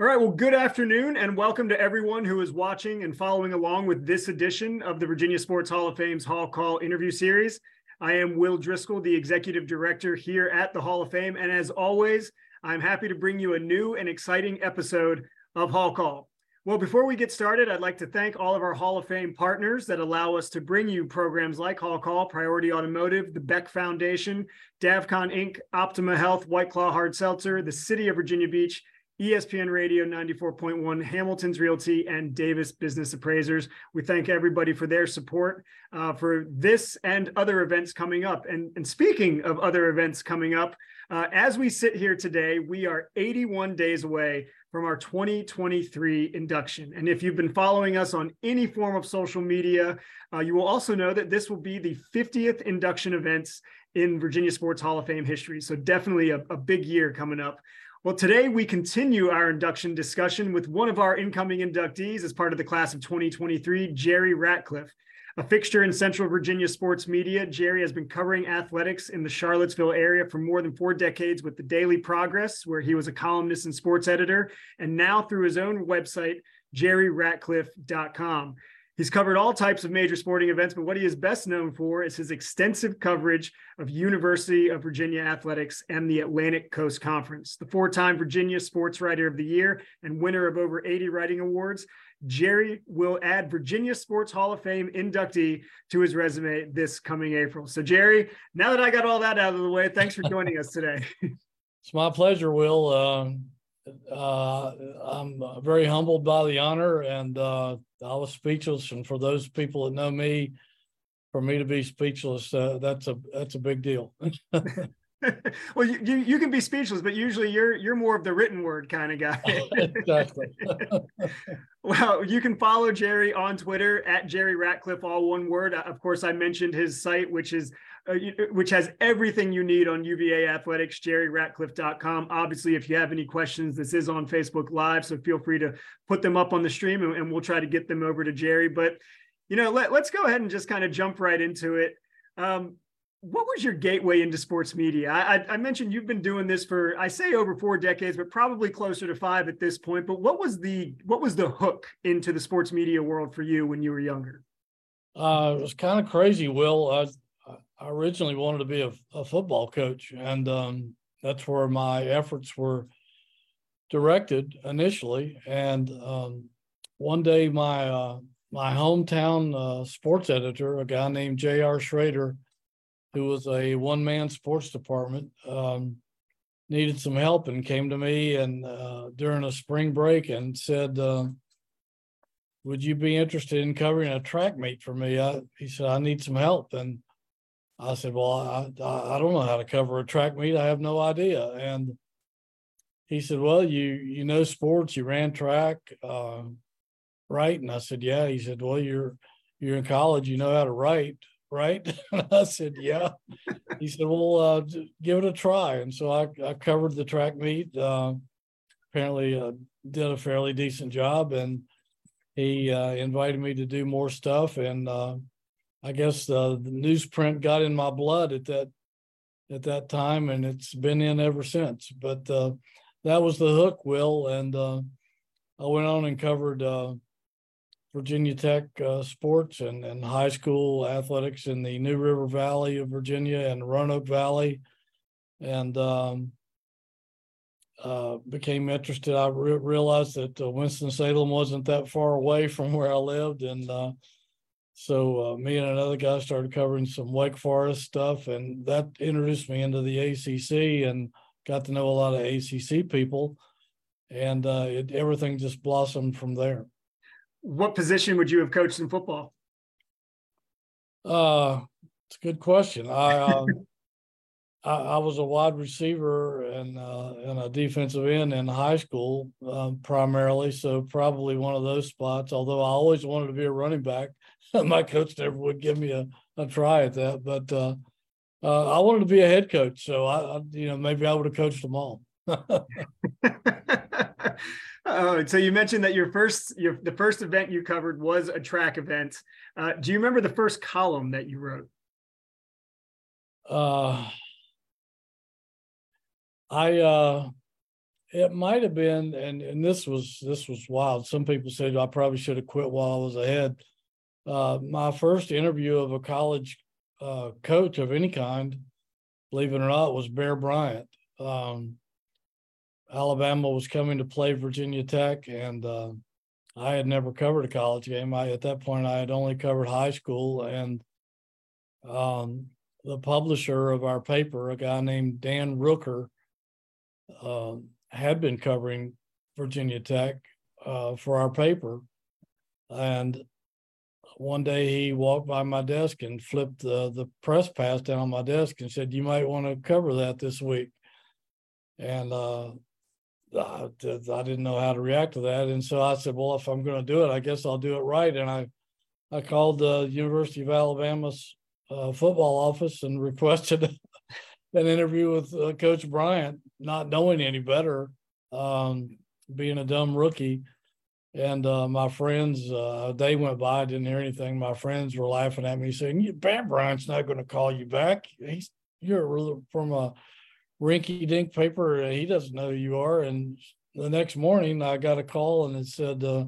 All right. Well, good afternoon and welcome to everyone who is watching and following along with this edition of the Virginia Sports Hall of Fame's Hall Call interview series. I am Will Driscoll, the executive director here at the Hall of Fame. And as always, I'm happy to bring you a new and exciting episode of Hall Call. Well, before we get started, I'd like to thank all of our Hall of Fame partners that allow us to bring you programs like Hall Call, Priority Automotive, the Beck Foundation, Davcon Inc., Optima Health, White Claw Hard Seltzer, the City of Virginia Beach, ESPN Radio 94.1, Hamilton's Realty, and Davis Business Appraisers. We thank everybody for their support uh, for this and other events coming up. And, and speaking of other events coming up, uh, as we sit here today, we are 81 days away from our 2023 induction. And if you've been following us on any form of social media, uh, you will also know that this will be the 50th induction events in Virginia Sports Hall of Fame history. So definitely a, a big year coming up. Well, today we continue our induction discussion with one of our incoming inductees as part of the class of 2023, Jerry Ratcliffe. A fixture in Central Virginia sports media, Jerry has been covering athletics in the Charlottesville area for more than four decades with the Daily Progress, where he was a columnist and sports editor, and now through his own website, jerryratcliffe.com. He's covered all types of major sporting events, but what he is best known for is his extensive coverage of University of Virginia athletics and the Atlantic Coast Conference. The four time Virginia Sports Writer of the Year and winner of over 80 writing awards, Jerry will add Virginia Sports Hall of Fame inductee to his resume this coming April. So, Jerry, now that I got all that out of the way, thanks for joining us today. It's my pleasure, Will. Um, uh, I'm very humbled by the honor, and uh, I was speechless. And for those people that know me, for me to be speechless, uh, that's a that's a big deal. well, you, you, you can be speechless, but usually you're you're more of the written word kind of guy. exactly. well, you can follow Jerry on Twitter at Jerry Ratcliffe, all one word. Of course, I mentioned his site, which is uh, uh, which has everything you need on UVA athletics, jerryratcliffe.com. Obviously, if you have any questions, this is on Facebook Live, so feel free to put them up on the stream and, and we'll try to get them over to Jerry. But, you know, let, us go ahead and just kind of jump right into it. Um, what was your gateway into sports media? I, I, I, mentioned you've been doing this for I say over four decades, but probably closer to five at this point. But what was the what was the hook into the sports media world for you when you were younger? Uh, it was kind of crazy, Will. Uh, I originally wanted to be a, a football coach, and um, that's where my efforts were directed initially. And um, one day, my uh, my hometown uh, sports editor, a guy named J.R. Schrader, who was a one man sports department, um, needed some help and came to me and uh, during a spring break and said, uh, "Would you be interested in covering a track meet for me?" I, he said, "I need some help." And I said, well, I, I don't know how to cover a track meet. I have no idea. And he said, well, you, you know, sports, you ran track, uh, right? And I said, yeah. He said, well, you're, you're in college, you know how to write, right? I said, yeah. he said, well, uh, give it a try. And so I, I covered the track meet, uh, apparently uh, did a fairly decent job. And he uh, invited me to do more stuff. And, uh, I guess uh, the newsprint got in my blood at that at that time, and it's been in ever since. But uh, that was the hook, Will, and uh, I went on and covered uh, Virginia Tech uh, sports and, and high school athletics in the New River Valley of Virginia and Roanoke Valley, and um, uh, became interested. I re- realized that Winston Salem wasn't that far away from where I lived, and so uh, me and another guy started covering some Wake Forest stuff, and that introduced me into the ACC and got to know a lot of ACC people, and uh, it, everything just blossomed from there. What position would you have coached in football? Uh, it's a good question. I, uh, I, I was a wide receiver and uh, and a defensive end in high school um, primarily, so probably one of those spots. Although I always wanted to be a running back my coach never would give me a, a try at that. But uh, uh, I wanted to be a head coach, so I, I you know, maybe I would have coached them all. oh, so you mentioned that your first, your the first event you covered was a track event. Uh, do you remember the first column that you wrote? Uh, I uh, it might have been, and and this was this was wild. Some people said I probably should have quit while I was ahead. Uh, my first interview of a college uh, coach of any kind, believe it or not, was Bear Bryant. Um, Alabama was coming to play Virginia Tech, and uh, I had never covered a college game. I at that point I had only covered high school, and um, the publisher of our paper, a guy named Dan Rooker, uh, had been covering Virginia Tech uh, for our paper, and one day he walked by my desk and flipped the the press pass down on my desk and said, "You might want to cover that this week." And uh, I, I didn't know how to react to that, and so I said, "Well, if I'm going to do it, I guess I'll do it right." And I I called the University of Alabama's uh, football office and requested an interview with uh, Coach Bryant, not knowing any better, um, being a dumb rookie. And uh, my friends, uh, they went by, I didn't hear anything. My friends were laughing at me, saying, "Bear Bryant's not going to call you back. He's you're from a rinky dink paper. He doesn't know who you are." And the next morning, I got a call and it said, uh,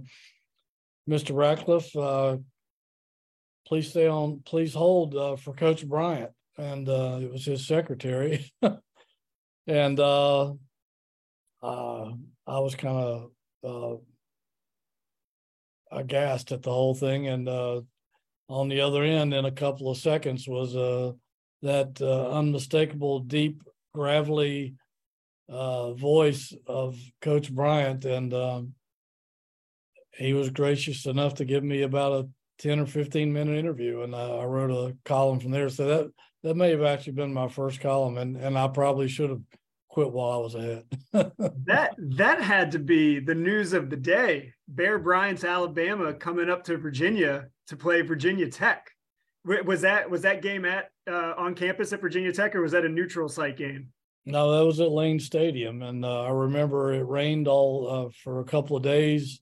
"Mr. Ratcliffe, uh, please stay on, please hold uh, for Coach Bryant." And uh, it was his secretary, and I was kind of aghast at the whole thing. And uh, on the other end, in a couple of seconds, was uh, that uh, unmistakable, deep, gravelly uh, voice of Coach Bryant. And um, he was gracious enough to give me about a 10 or 15 minute interview. And I, I wrote a column from there. So that, that may have actually been my first column. And, and I probably should have quit while I was ahead. that that had to be the news of the day. Bear Bryant's Alabama coming up to Virginia to play Virginia Tech. Was that was that game at uh, on campus at Virginia Tech, or was that a neutral site game? No, that was at Lane Stadium, and uh, I remember it rained all uh, for a couple of days,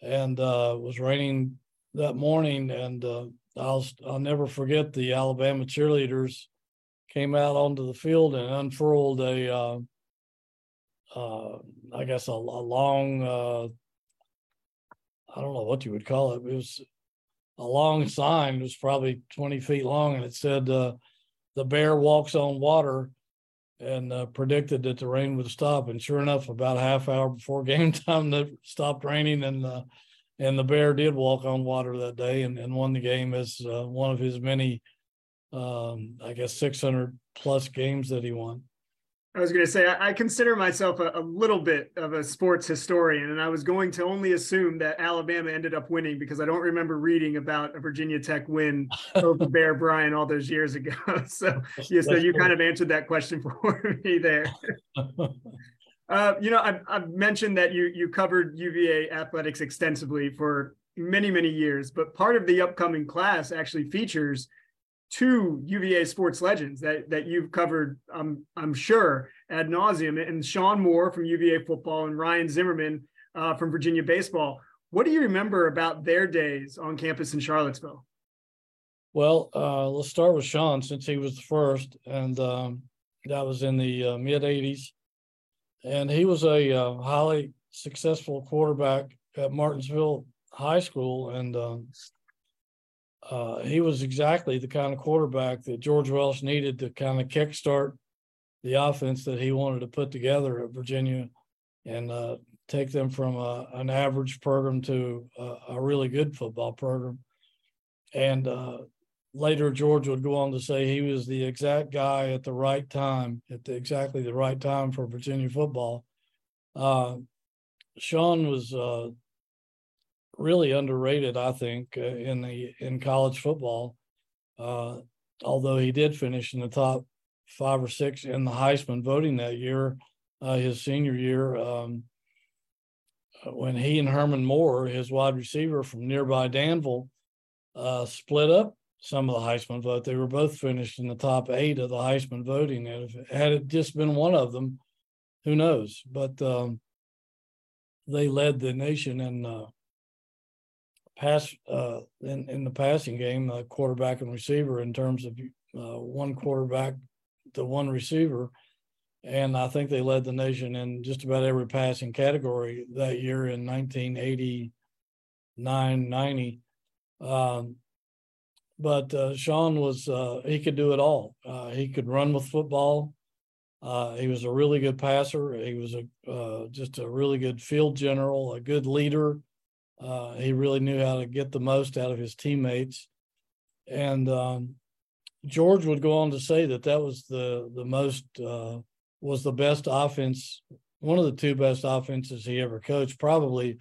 and uh, was raining that morning. And uh, I'll I'll never forget the Alabama cheerleaders came out onto the field and unfurled a, uh, uh, I guess a, a long, uh, I don't know what you would call it. It was a long sign. It was probably 20 feet long, and it said, uh, "The bear walks on water," and uh, predicted that the rain would stop. And sure enough, about a half hour before game time, it stopped raining, and uh, and the bear did walk on water that day and, and won the game as uh, one of his many um, I guess 600 plus games that he won. I was going to say, I, consider myself a, a, little bit of a sports historian, and I was going to only assume that Alabama ended up winning because I don't remember reading about a Virginia Tech win over Bear Bryant all those years ago. So, yeah, so you kind of answered that question for me there. uh, you know, I've, I've mentioned that you you covered UVA athletics extensively for many many years, but part of the upcoming class actually features two UVA sports legends that that you've covered, um, I'm sure, ad nauseum, and Shawn Moore from UVA football and Ryan Zimmerman uh, from Virginia baseball. What do you remember about their days on campus in Charlottesville? Well, uh, let's start with Shawn since he was the first, and um, that was in the uh, mid '80s, and he was a uh, highly successful quarterback at Martinsville High School, and um, uh, he was exactly the kind of quarterback that George Welsh needed to kind of kickstart the offense that he wanted to put together at Virginia and uh, take them from a, an average program to a, a, really good football program. And uh, later, George would go on to say he was the exact guy at the right time, at the, exactly the right time for Virginia football. Uh, Shawn was uh, really underrated, I think, uh, in the in college football. Uh, although he did finish in the top five or six in the Heisman voting that year, uh, his senior year, um, uh, when he and Herman Moore, his wide receiver from nearby Danville, uh, split up some of the Heisman vote. They were both finished in the top eight of the Heisman voting, and if had it just been one of them, who knows? But um, they led the nation in uh, pass uh, in in the passing game, uh, quarterback and receiver in terms of uh, one quarterback to one receiver, and I think they led the nation in just about every passing category that year in 1989 90. Um, but uh, Shawn was uh, he could do it all. Uh, he could run with football. Uh, he was a really good passer. He was a just a really good field general, a good leader. Uh, he really knew how to get the most out of his teammates. And um, George would go on to say that that was the the most was the best offense, one of the two best offenses he ever coached, probably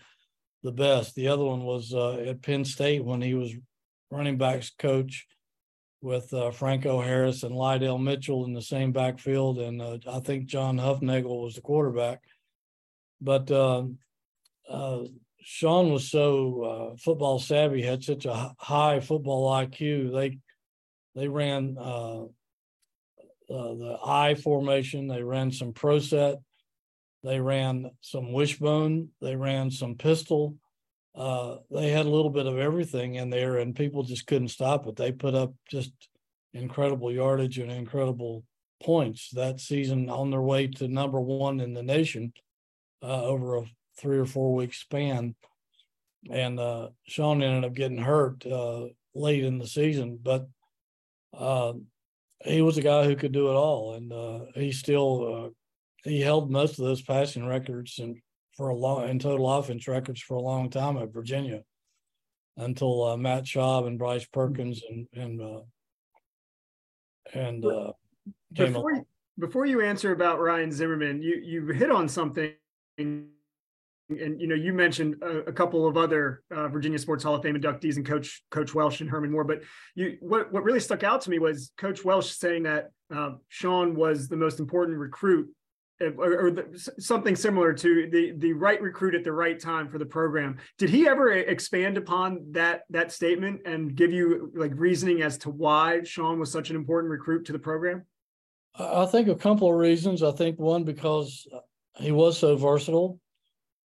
the best. The other one was at Penn State when he was running backs coach with uh, Franco Harris and Lydell Mitchell in the same backfield, and uh, I think John Hufnagel was the quarterback. But uh, uh Shawn was so uh, football savvy, had such a high football IQ. They they ran uh, the I formation. They ran some pro set. They ran some wishbone. They ran some pistol uh, they had a little bit of everything in there, and people just couldn't stop it. They put up just incredible yardage and incredible points that season on their way to number one in the nation uh, over a three or four week span. And uh, Shawn ended up getting hurt uh, late in the season, but uh, he was a guy who could do it all, and uh, he still he held most of those passing records and for a long in total offense records for a long time at Virginia until uh, Matt Schaub and Bryce Perkins and and uh, and uh, before before you answer about Ryan Zimmerman, you you hit on something. And you know, you mentioned a, a couple of other uh, Virginia Sports Hall of Fame inductees and Coach Coach Welsh and Herman Moore. But you, what what really stuck out to me was Coach Welsh saying that uh, Shawn was the most important recruit or, or the, something similar to the the right recruit at the right time for the program. Did he ever expand upon that that statement and give you like reasoning as to why Shawn was such an important recruit to the program? I think a couple of reasons. I think one because he was so versatile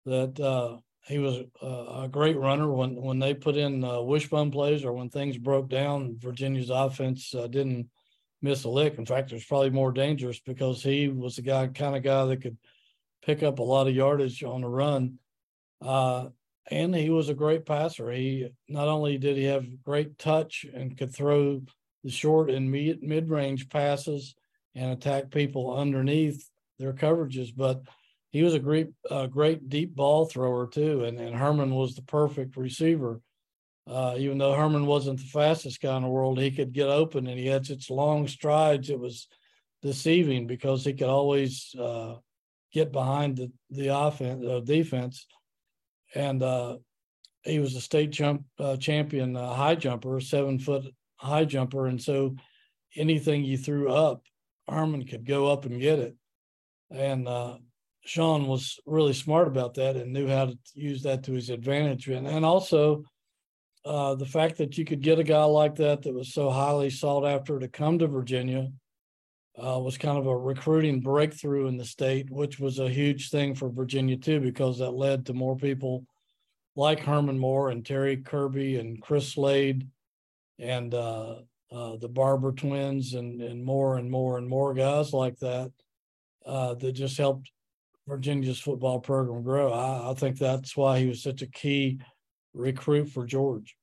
that uh, he was a great runner when when they put in uh, wishbone plays or when things broke down. Virginia's offense uh, didn't miss a lick. In fact, it was probably more dangerous because he was the guy, kind of guy that could pick up a lot of yardage on the run. Uh, and he was a great passer. He not only did he have great touch and could throw the short and mid range passes and attack people underneath their coverages, but he was a great uh, great deep ball thrower too. And, and Herman was the perfect receiver uh, even though Herman wasn't the fastest guy in the world, he could get open and he had such long strides. It was deceiving because he could always uh, get behind the the offense uh, defense, and uh, he was a state jump uh, champion uh, high jumper, seven foot high jumper, and so anything you threw up, Herman could go up and get it, and Shawn was really smart about that and knew how to use that to his advantage, and and also uh, the fact that you could get a guy like that that was so highly sought after to come to Virginia uh, was kind of a recruiting breakthrough in the state, which was a huge thing for Virginia too, because that led to more people like Herman Moore and Terry Kirby and Chris Slade and uh, uh the Barber twins and, and more and more and more guys like that uh, that just helped Virginia's football program grow. I, I think that's why he was such a key recruit for George.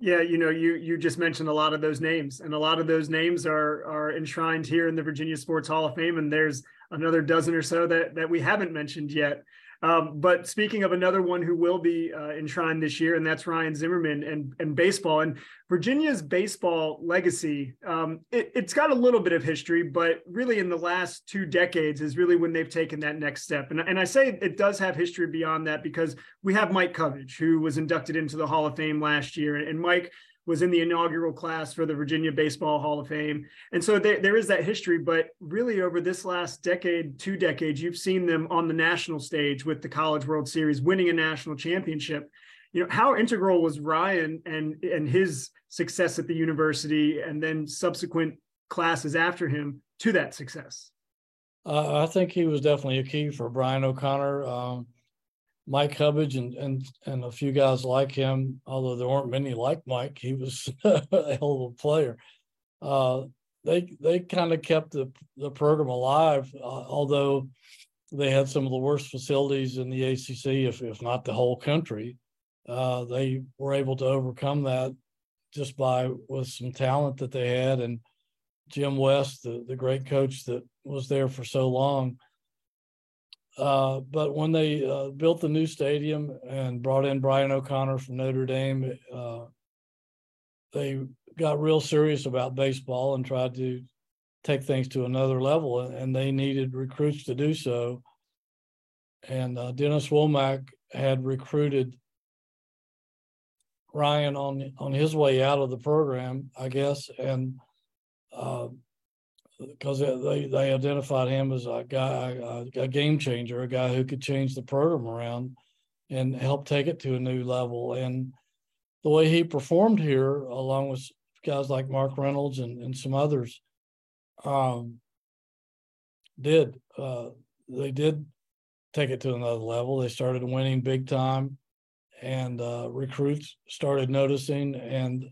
Yeah, you know, you you just mentioned a lot of those names, and a lot of those names are are enshrined here in the Virginia Sports Hall of Fame, and there's another dozen or so that that we haven't mentioned yet. Um, but speaking of another one who will be uh, enshrined this year, and that's Ryan Zimmerman and, and baseball. And Virginia's baseball legacy, um, it, has got a little bit of history, but really in the last two decades is really when they've taken that next step. And, and I say it does have history beyond that because we have Mike Cubbage, who was inducted into the Hall of Fame last year. And Mike was in the inaugural class for the Virginia Baseball Hall of Fame. And so there, is that history, but really over this last decade, two decades, you've seen them on the national stage with the College World Series, winning a national championship. You know, how integral was Ryan and and his success at the university and then subsequent classes after him to that success? Uh, I think he was definitely a key for Brian O'Connor. Um, Mike Cubbage and and and a few guys like him, although there weren't many like Mike, he was a hell of a player. Uh, they they kind of kept the the program alive, uh, although they had some of the worst facilities in the ACC, if if not the whole country. Uh, they were able to overcome that just by with some talent that they had and Jim West, the, the great coach that was there for so long. Uh, but when they uh, built the new stadium and brought in Brian O'Connor from Notre Dame, uh, they got real serious about baseball and tried to take things to another level, and they needed recruits to do so. And uh, Dennis Womack had recruited Ryan on on his way out of the program, I guess, and because they they identified him as a guy, a, a, game changer, a guy who could change the program around and help take it to a new level. And the way he performed here, along with guys like Mark Reynolds and, and some others, um, did uh, they did take it to another level. They started winning big time, and uh, recruits started noticing. And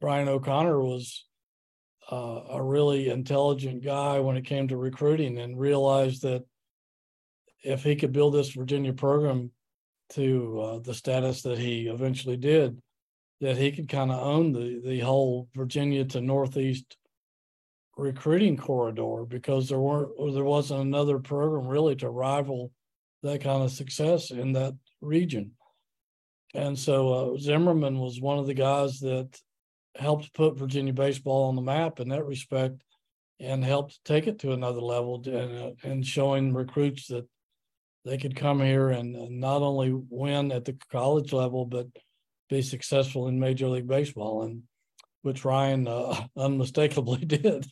Brian O'Connor was uh, a really intelligent guy when it came to recruiting and realized that if he could build this Virginia program to uh, the status that he eventually did, that he could kind of own the the whole Virginia to Northeast recruiting corridor because there weren't there wasn't another program really to rival that kind of success in that region. And so uh, Zimmerman was one of the guys that helped put Virginia baseball on the map in that respect and helped take it to another level and, uh, and showing recruits that they could come here and, and not only win at the college level, but be successful in Major League Baseball, and which Ryan uh, unmistakably did.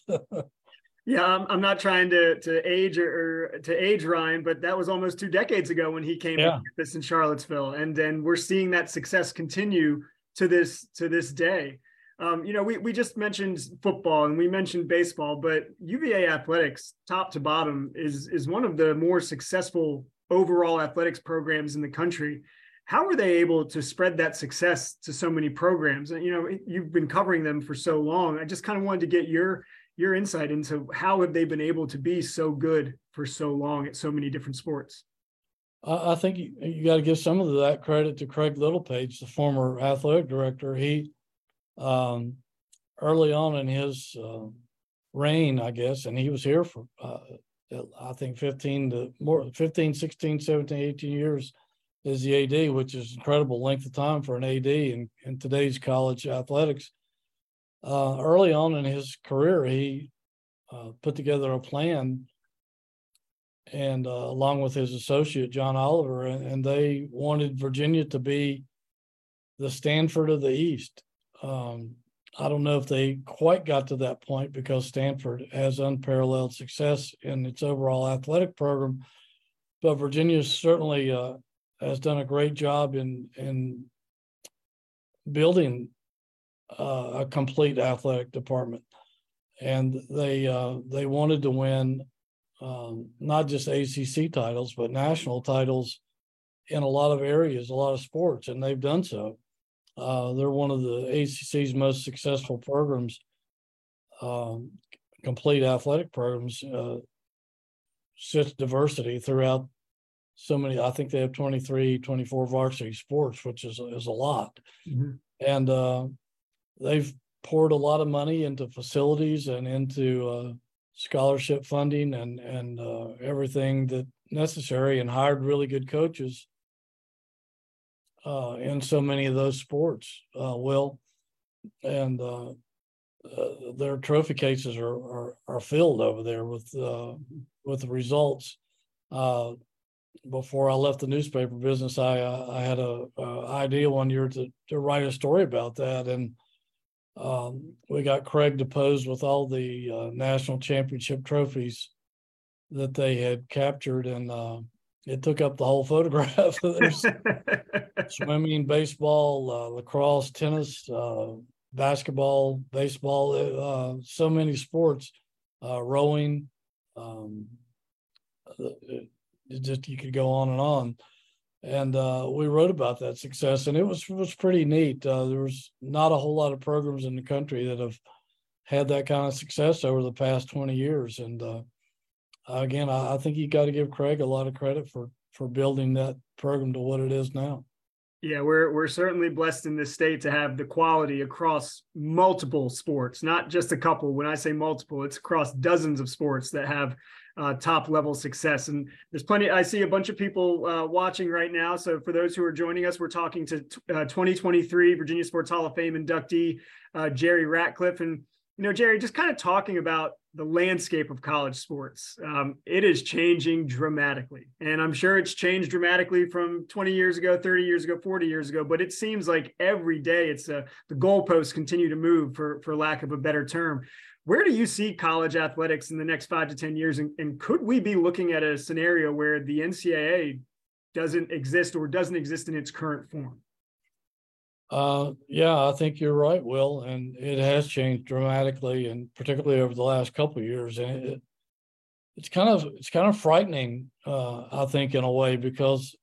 yeah, I'm, I'm not trying to to age or, or, to age Ryan, but that was almost two decades ago when he came yeah. to this in Charlottesville, and then we're seeing that success continue to this to this day. Um, you know, we, we just mentioned football and we mentioned baseball, but UVA athletics, top to bottom, is is one of the more successful overall athletics programs in the country. How are they able to spread that success to so many programs? And you know, you've been covering them for so long. I just kind of wanted to get your your insight into how have they been able to be so good for so long at so many different sports. I think you, you got to give some of that credit to Craig Littlepage, the former athletic director. He um, early on in his uh, reign, I guess, and he was here for, uh, I think, 15 to more, 15, 16, 17, 18 years as the AD, which is incredible length of time for an AD in, in today's college athletics. Uh, early on in his career, he uh, put together a plan and uh, along with his associate John Oliver, and, and, they wanted Virginia to be the Stanford of the East. Um, I don't know if they quite got to that point because Stanford has unparalleled success in its overall athletic program, but Virginia certainly uh, has done a great job in in building uh, a complete athletic department, and they uh, they wanted to win um, not just ACC titles but national titles in a lot of areas, a lot of sports, and they've done so. Uh, they're one of the ACC's most successful programs, um, complete athletic programs, uh, such diversity throughout so many. I think they have 23, 24 varsity sports, which is, is a lot. Mm-hmm. And uh, they've poured a lot of money into facilities and into uh, scholarship funding and, and uh, everything that necessary and hired really good coaches uh, in so many of those sports, uh, Will, and uh, uh, their trophy cases are, are, are filled over there with uh, with the results. Uh, before I left the newspaper business, I I had a, idea one year to to write a story about that, and um, we got Craig deposed with all the national championship trophies that they had captured, and it took up the whole photograph. Swimming, baseball, uh, lacrosse, tennis, uh, basketball, baseball, uh, so many sports, uh, rowing. Um, it just you could go on and on, and uh, we wrote about that success, and it was was pretty neat. Uh, there was not a whole lot of programs in the country that have had that kind of success over the past 20 years. And uh, again, I, I think you got to give Craig a lot of credit for for building that program to what it is now. Yeah, we're we're certainly blessed in this state to have the quality across multiple sports, not just a couple. When I say multiple, it's across dozens of sports that have uh, top level success. And there's plenty. I see a bunch of people uh, watching right now. So for those who are joining us, we're talking to uh, 2023 Virginia Sports Hall of Fame inductee uh, Jerry Ratcliffe, and you know Jerry, just kind of talking about the landscape of college sports. Um, it is changing dramatically. And I'm sure it's changed dramatically from 20 years ago, 30 years ago, 40 years ago, but it seems like every day it's a, uh, the goalposts continue to move for, for lack of a better term. Where do you see college athletics in the next five to 10 years? And, and could we be looking at a scenario where the NCAA doesn't exist or doesn't exist in its current form? Uh, yeah, I think you're right, Will, and it has changed dramatically, and particularly over the last couple years. And it, it's kind of it's kind of frightening, uh, I think, in a way, because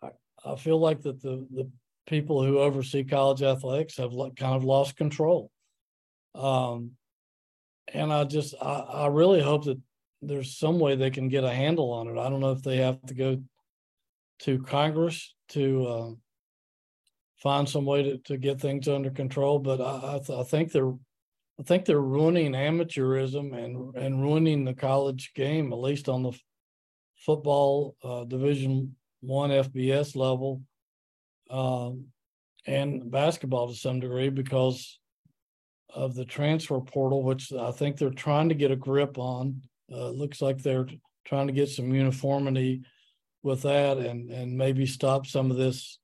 I, I feel like that the the people who oversee college athletics have kind of lost control. Um, and I just I, I really hope that there's some way they can get a handle on it. I don't know if they have to go to Congress to uh, find some way to, to get things under control. But I, I, th- I think they're I think they're ruining amateurism and and ruining the college game, at least on the f- football uh, Division One FBS level, um, and basketball to some degree because of the transfer portal, which I think they're trying to get a grip on. Uh, looks like they're trying to get some uniformity with that and and maybe stop some of this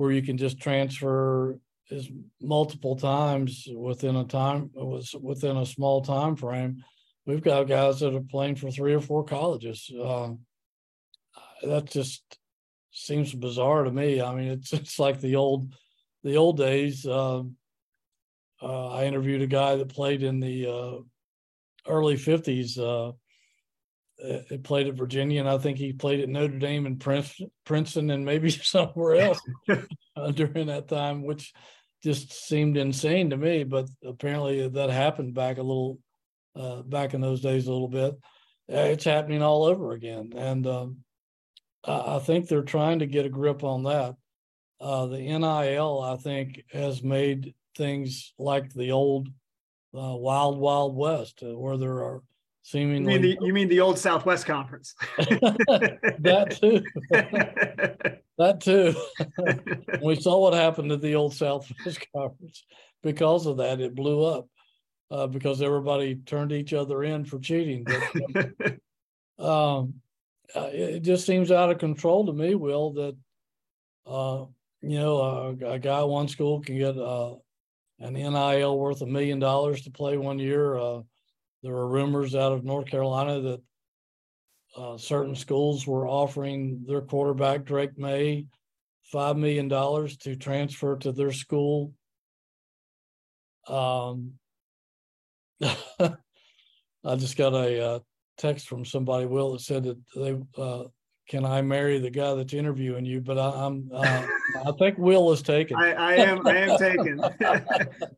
where you can just transfer is multiple times within a time was within a small time frame. We've got guys that are playing for three or four colleges. Uh, that just seems bizarre to me. I mean, it's it's like the old the old days. Uh, uh, I interviewed a guy that played in the uh, early '50s uh, played at Virginia, and I think he played at Notre Dame and Princeton, Princeton, and maybe somewhere else uh, during that time, which just seemed insane to me. But apparently, that happened back a little, uh, back in those days a little bit. It's happening all over again, and um, I, think they're trying to get a grip on that. Uh, the NIL, I think, has made things like the old uh, Wild Wild West, uh, where there are seemingly. You mean the, you mean the old Southwest Conference? that too. that too. we saw what happened to the old Southwest Conference. Because of that, it blew up uh, because everybody turned each other in for cheating. But, um, uh, it just seems out of control to me, Will, that uh, you know a, a guy one school can get uh, an NIL worth a million dollars to play one year. There were rumors out of North Carolina that uh, certain schools were offering their quarterback Drake Maye, five million dollars to transfer to their school. Um, I just got a uh, text from somebody, Will, that said that they uh, can I marry the guy that's interviewing you? But I, am uh, I think Will is taken. I, I am I am taken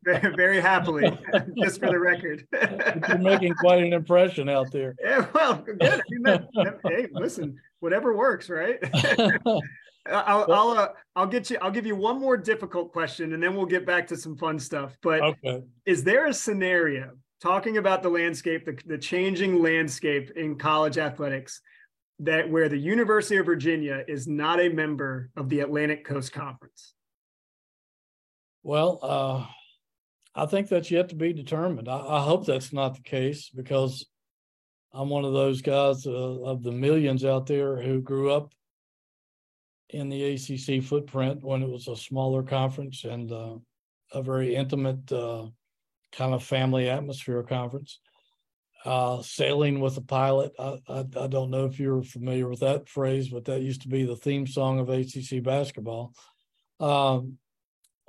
very, very happily, just for the record. You're making quite an impression out there. Yeah, well, good. hey, listen, whatever works, right? I'll I'll uh, I'll get you. I'll give you one more difficult question, and then we'll get back to some fun stuff. But okay. is there a scenario talking about the landscape, the, the changing landscape in college athletics? That where the University of Virginia is not a member of the Atlantic Coast Conference? Well, uh, I think that's yet to be determined. I, I, hope that's not the case because I'm one of those guys uh, of the millions out there who grew up in the ACC footprint when it was a smaller conference and uh, a very intimate uh, kind of family atmosphere conference uh, sailing with a pilot. I, I, I, don't know if you're familiar with that phrase, but that used to be the theme song of ACC basketball. Um,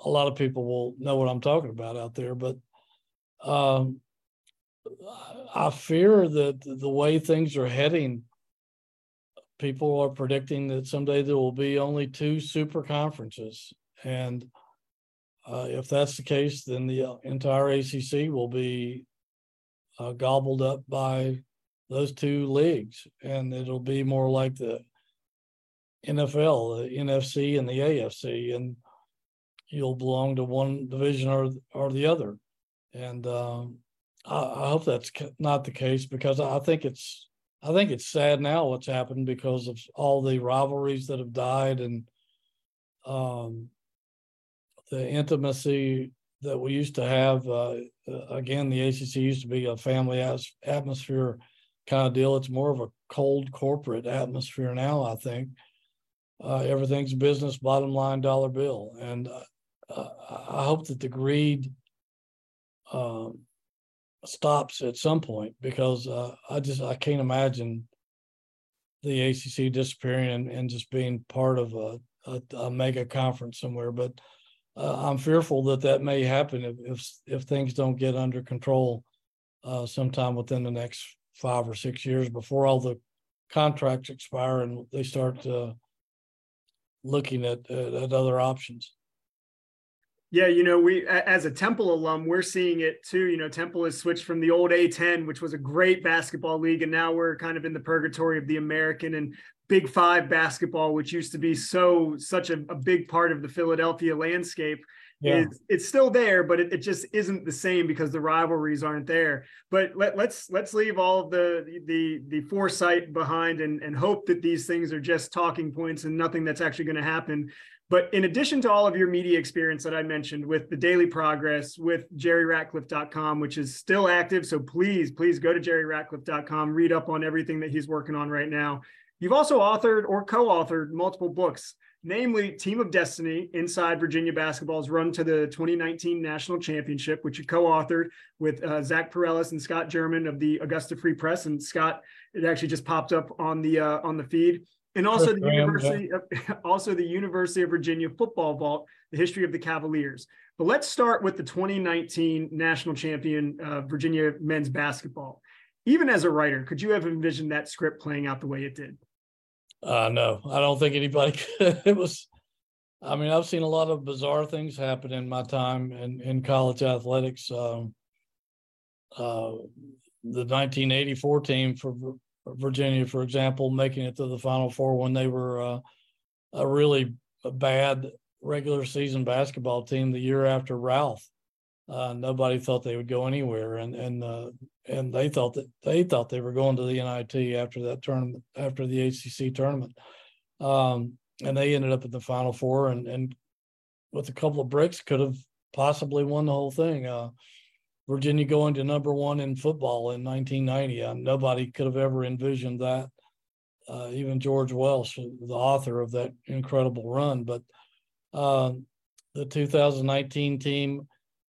a lot of people will know what I'm talking about out there, but um, I fear that the way things are heading, people are predicting that someday there will be only two super conferences. And uh, if that's the case, then the uh, entire ACC will be uh, gobbled up by those two leagues, and it'll be more like the NFL, the NFC, and the AFC, and you'll belong to one division or or the other. And um, I, I, hope that's not the case because I think it's I think it's sad now what's happened because of all the rivalries that have died and um, the intimacy that we used to have. Uh, again, the ACC used to be a family as- atmosphere kind of deal. It's more of a cold corporate atmosphere now. I think uh, everything's business, bottom line, dollar bill, and uh, I hope that the greed um, stops at some point because uh, I just I can't imagine the ACC disappearing and, and just being part of a, a, a mega conference somewhere. But uh, I'm fearful that that may happen if if, if things don't get under control uh, sometime within the next five or six years before all the contracts expire and they start uh, looking at, at, at other options. Yeah, you know, we as a Temple alum, we're seeing it too. You know, Temple has switched from the old A10, which was a great basketball league, and now we're kind of in the purgatory of the American and Big Five basketball, which used to be so such a, a big part of the Philadelphia landscape. Yeah. Is, it's still there, but it, it, just isn't the same because the rivalries aren't there. But let, let's let's leave all of the the the foresight behind and and hope that these things are just talking points and nothing that's actually going to happen. But in addition to all of your media experience that I mentioned with the Daily Progress, with jerryratcliffe.com, which is still active. So please, please go to jerryratcliffe.com, read up on everything that he's working on right now. You've also authored or co authored multiple books, namely Team of Destiny Inside Virginia Basketball's Run to the 2019 National Championship, which you co authored with uh, Zach Pereles and Scott German of the Augusta Free Press. And Scott, it actually just popped up on the uh, on the feed and also Chris the Graham, University, yeah. of, also the University of Virginia football vault, the history of the Cavaliers. But let's start with the 2019 national champion uh, Virginia men's basketball. Even as a writer, could you have envisioned that script playing out the way it did? Uh, no, I don't think anybody could. It was, I mean, I've seen a lot of bizarre things happen in my time in, in college athletics. Um, uh, the 1984 team for Virginia, for example, making it to the Final Four when they were uh, a really bad regular season basketball team the year after Ralph. Uh, nobody thought they would go anywhere, and and uh, and they thought that they thought they were going to the NIT after that tournament, after the ACC tournament, um, and they ended up in the Final Four, and and with a couple of breaks could have possibly won the whole thing. Virginia going to number one in football in 1990. Uh, nobody could have ever envisioned that. Uh, even George Welsh, the author of that incredible run. But uh, the 2019 team,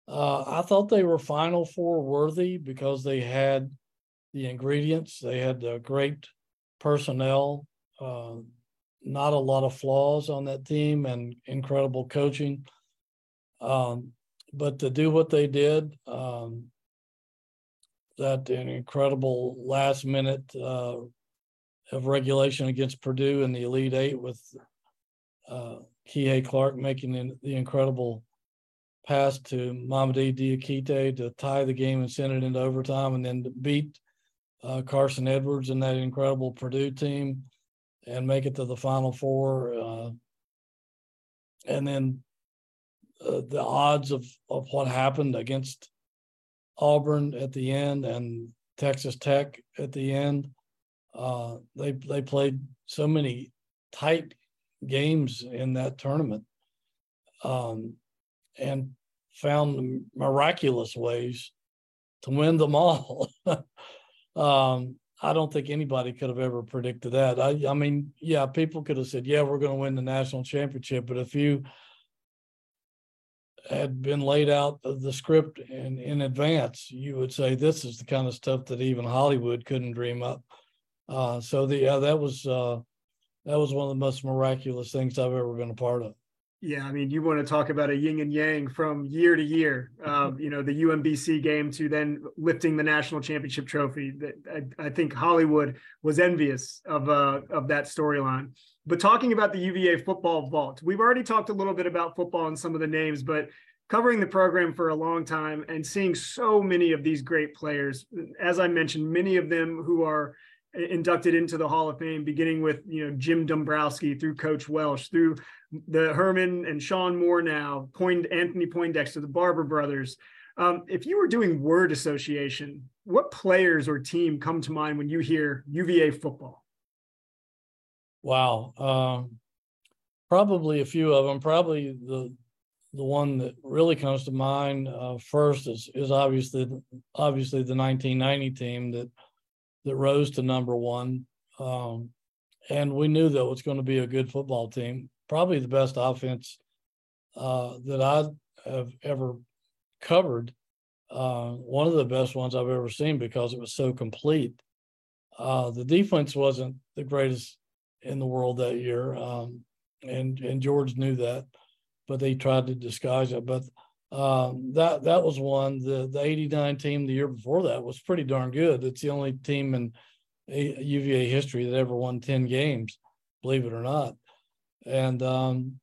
uh, I thought they were Final Four worthy because they had the ingredients. They had the great personnel, uh, not a lot of flaws on that team, and incredible coaching. Um, but to do what they did, um, that incredible last minute uh, of regulation against Purdue in the Elite Eight with uh, Kihei Clark making the incredible pass to Mamadi Diakite to tie the game and send it into overtime and then beat uh, Carson Edwards and that incredible Purdue team and make it to the Final Four. Uh, and then uh, the odds of of what happened against Auburn at the end and Texas Tech at the end. Uh, they they played so many tight games in that tournament, um, and found miraculous ways to win them all. um, I don't think anybody could have ever predicted that. I, I mean, yeah, people could have said, "Yeah, we're going to win the national championship," but if you had been laid out the script in, in advance, you would say this is the kind of stuff that even Hollywood couldn't dream up. Uh, so the yeah, that was uh, that was one of the most miraculous things I've ever been a part of. Yeah, I mean, you want to talk about a yin and yang from year to year. Um, you know, the UMBC game to then lifting the national championship trophy. That I, I think Hollywood was envious of uh, of that storyline. But talking about the UVA football vault, we've already talked a little bit about football and some of the names, but covering the program for a long time and seeing so many of these great players. As I mentioned, many of them who are inducted into the Hall of Fame, beginning with you know Jim Dombrowski through Coach Welsh, through the Herman and Shawn Moore now, Point Anthony Poindexter, the Barber brothers. Um, if you were doing word association, what players or team come to mind when you hear UVA football? Wow, um, probably a few of them. Probably the the one that really comes to mind uh, first is is obviously obviously the 1990 team that that rose to number one, um, and we knew that was going to be a good football team. Probably the best offense uh, that I have ever covered. Uh, one of the best ones I've ever seen because it was so complete. Uh, the defense wasn't the greatest in the world that year, um, and and George knew that, but they tried to disguise it. But um, that that was one. The the '89 team the year before that was pretty darn good. It's the only team in UVA history that ever won 10 games, believe it or not. And um,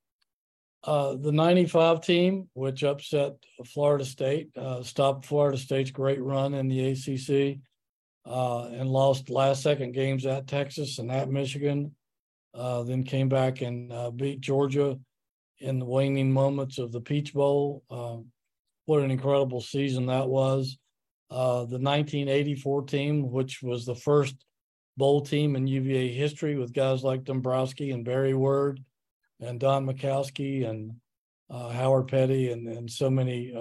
uh, the 95 team, which upset Florida State, uh, stopped Florida State's great run in the ACC uh, and lost last second games at Texas and at Michigan uh, then came back and uh, beat Georgia in the waning moments of the Peach Bowl. Uh, what an incredible season that was. Uh, the 1984 team, which was the first bowl team in UVA history with guys like Dombrowski and Barry Word and Don Majkowski and uh, Howard Petty and, and so many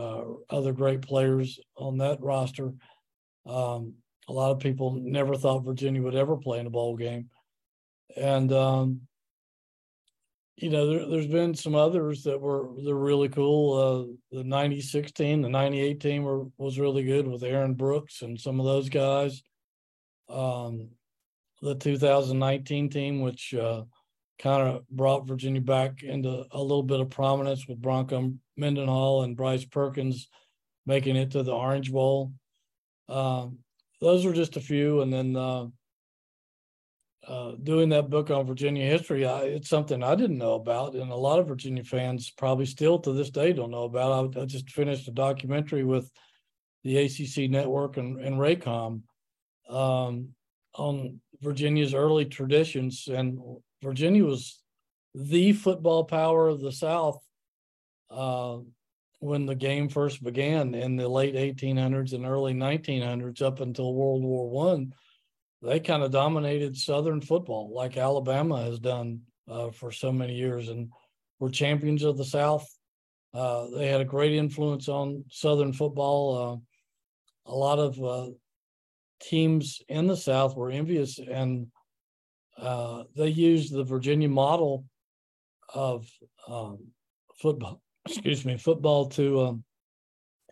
other great players on that roster. Um, a lot of people never thought Virginia would ever play in a bowl game and um, you know there, has been some others that were they're really cool. Uh, the '96 team, the '98 team were, was really good with Aaron Brooks and some of those guys. Um, the 2019 team, which uh, kind of brought Virginia back into a little bit of prominence with Bronco Mendenhall and Bryce Perkins making it to the Orange Bowl. Um, those are just a few, and then uh, uh, doing that book on Virginia history, I, it's something I didn't know about, and a lot of Virginia fans probably still to this day don't know about. I, I just finished a documentary with the ACC network and, and Raycom um, on Virginia's early traditions, and Virginia was the football power of the South uh, when the game first began in the late 1800s and early 1900s, up until World War One they kind of dominated Southern football, like Alabama has done uh, for so many years, and were champions of the South. Uh, they had a great influence on Southern football. Uh, a lot of uh, teams in the South were envious, and uh, they used the Virginia model of um, football. Excuse me, football to um,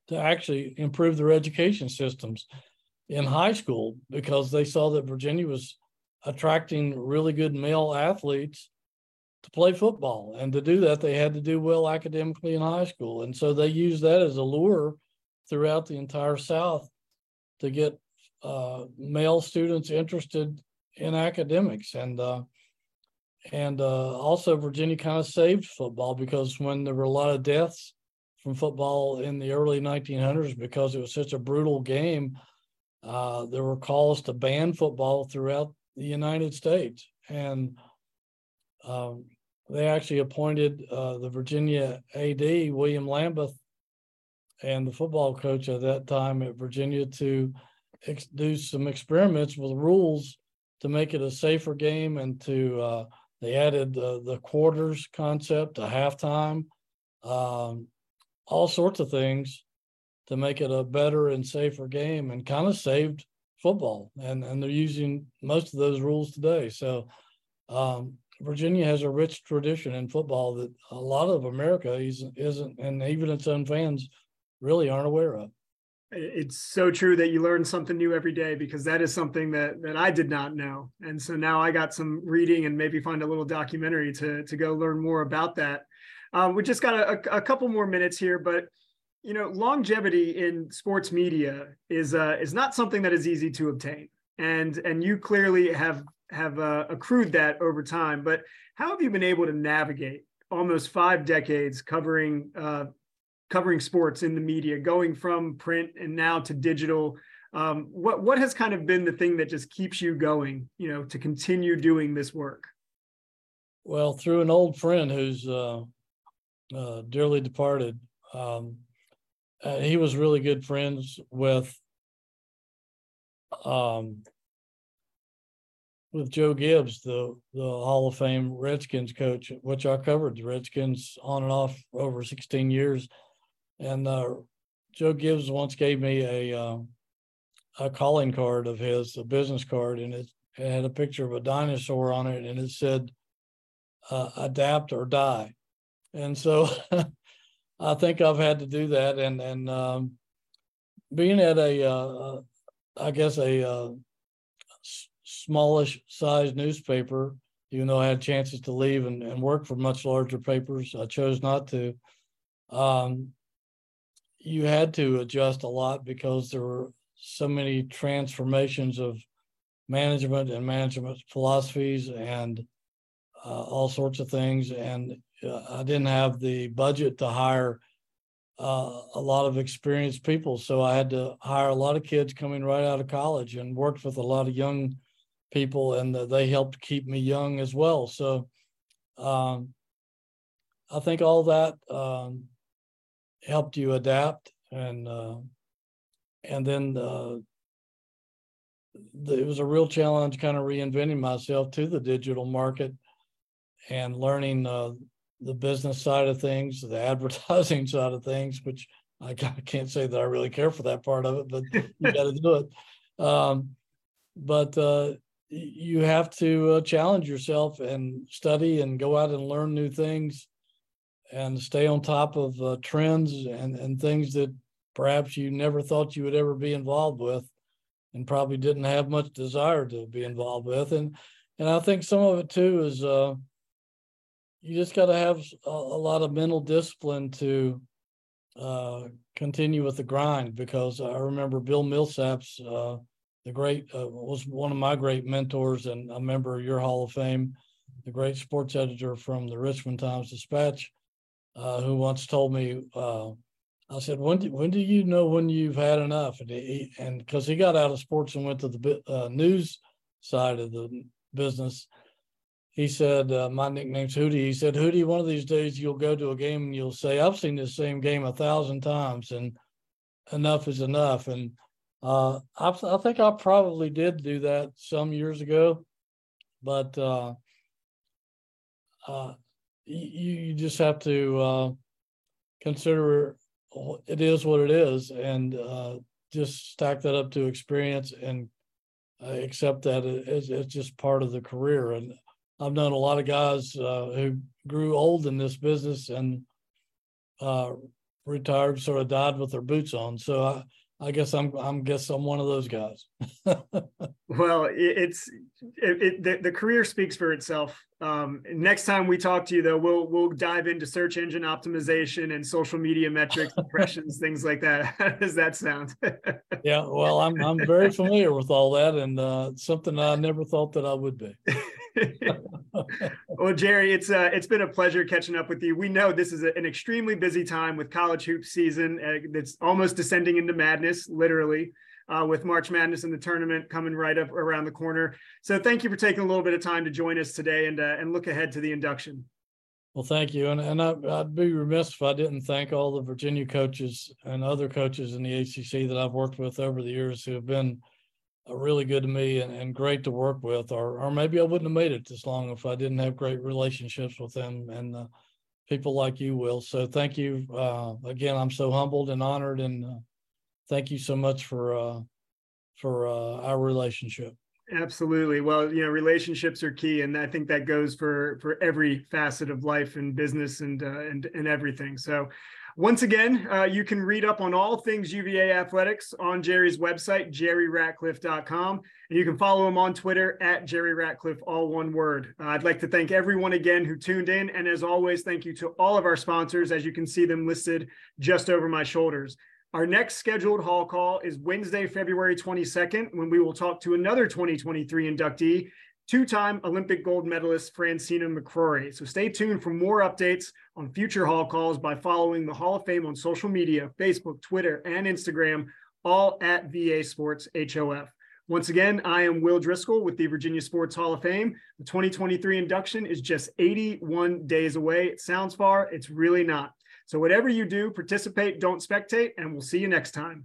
to actually improve their education systems in high school because they saw that Virginia was attracting really good male athletes to play football. And to do that, they had to do well academically in high school. And so they used that as a lure throughout the entire South to get uh, male students interested in academics. And uh, and uh, also Virginia kind of saved football because when there were a lot of deaths from football in the early 1900s because it was such a brutal game, uh, there were calls to ban football throughout the United States, and um, they actually appointed uh, the Virginia AD William Lambeth and the football coach at that time at Virginia to ex- do some experiments with rules to make it a safer game, and to uh, they added the quarters concept, a halftime, um, all sorts of things to make it a better and safer game and kind of saved football. And, and they're using most of those rules today. So um, Virginia has a rich tradition in football that a lot of America isn't, and even its own fans really aren't aware of. It's so true that you learn something new every day because that is something that that I did not know, and so now I got some reading and maybe find a little documentary to to go learn more about that. Um, we just got a, a couple more minutes here, but you know, longevity in sports media is uh, is not something that is easy to obtain, and and you clearly have have uh, accrued that over time. But how have you been able to navigate almost five decades covering uh, covering sports in the media, going from print and now to digital. Um, what what has kind of been the thing that just keeps you going, you know, to continue doing this work? Well, through an old friend who's uh, uh, dearly departed, um, he was really good friends with um, with Joe Gibbs, the the Hall of Fame Redskins coach, which I covered the Redskins on and off over 16 years. And uh, Joe Gibbs once gave me a uh, a calling card of his, a business card, and it, it had a picture of a dinosaur on it, and it said uh, "Adapt or Die." And so, I think I've had to do that, and and um, being at a, uh, I guess a uh, smallish size newspaper, even though I had chances to leave and, and work for much larger papers, I chose not to. Um, you had to adjust a lot because there were so many transformations of management and management philosophies and uh, all sorts of things. And uh, I didn't have the budget to hire uh, a lot of experienced people. So I had to hire a lot of kids coming right out of college and worked with a lot of young people, and they helped keep me young as well. So um, I think all that um, helped you adapt and uh, and then uh, the, it was a real challenge kind of reinventing myself to the digital market and learning uh, the business side of things the advertising side of things which I can't say that I really care for that part of it but you got to do it. Um, but uh, you have to uh, challenge yourself and study and go out and learn new things and stay on top of uh, trends and, and things that perhaps you never thought you would ever be involved with and probably didn't have much desire to be involved with. And and i think some of it too is uh, you just got to have a, a, lot of mental discipline to uh, continue with the grind because i remember bill millsaps uh, the great uh, was one of my great mentors and a member of your hall of fame the great sports editor from the richmond times dispatch uh, who once told me, uh, I said, when do, when do you know when you've had enough? And he, and because he got out of sports and went to the uh, news side of the business, he said, uh, my nickname's Hootie. He said, Hootie, one of these days you'll go to a game and you'll say, I've seen this same game a thousand times and enough is enough. And uh, I, I think I probably did do that some years ago, but uh, uh, you, you just have to uh, consider it is what it is and uh, just stack that up to experience and uh, accept that it's, it's, just part of the career. And I've known a lot of guys uh, who grew old in this business and uh, retired, sort of died with their boots on. So I, I guess I'm I'm guess I'm one of those guys. well, it's it, it, the, the career speaks for itself. Um, next time we talk to you, though, we'll we'll dive into search engine optimization and social media metrics, impressions, things like that. How does that sound? yeah, well, I'm I'm very familiar with all that, and uh, something I never thought that I would be. well, Jerry, it's uh, it's been a pleasure catching up with you. We know this is a, an extremely busy time with college hoops season. Uh, that's almost descending into madness, literally, uh, with March Madness and the tournament coming right up around the corner. So, thank you for taking a little bit of time to join us today and uh, and look ahead to the induction. Well, thank you, and and I, I'd be remiss if I didn't thank all the Virginia coaches and other coaches in the ACC that I've worked with over the years who have been really good to me and, and great to work with, or or maybe I wouldn't have made it this long if I didn't have great relationships with them and uh, people like you, Will. So thank you uh, again. I'm so humbled and honored, and uh, thank you so much for uh, for uh, our relationship. Absolutely. Well, you know, relationships are key, and I think that goes for for every facet of life and business and uh, and and everything. So, once again, uh, you can read up on all things UVA athletics on Jerry's website, jerryratcliffe.com. And you can follow him on Twitter at Jerry Ratcliffe, all one word. Uh, I'd like to thank everyone again who tuned in. And as always, thank you to all of our sponsors, as you can see them listed just over my shoulders. Our next scheduled hall call is Wednesday, February 22nd, when we will talk to another 2023 inductee, two time Olympic gold medalist Francena McCorory. So stay tuned for more updates on future Hall calls by following the Hall of Fame on social media Facebook, Twitter, and Instagram, all at VA Sports HOF. Once again, I am Will Driscoll with the Virginia Sports Hall of Fame. The 2023 induction is just 81 days away. It sounds far, it's really not. So, whatever you do, participate, don't spectate, and we'll see you next time.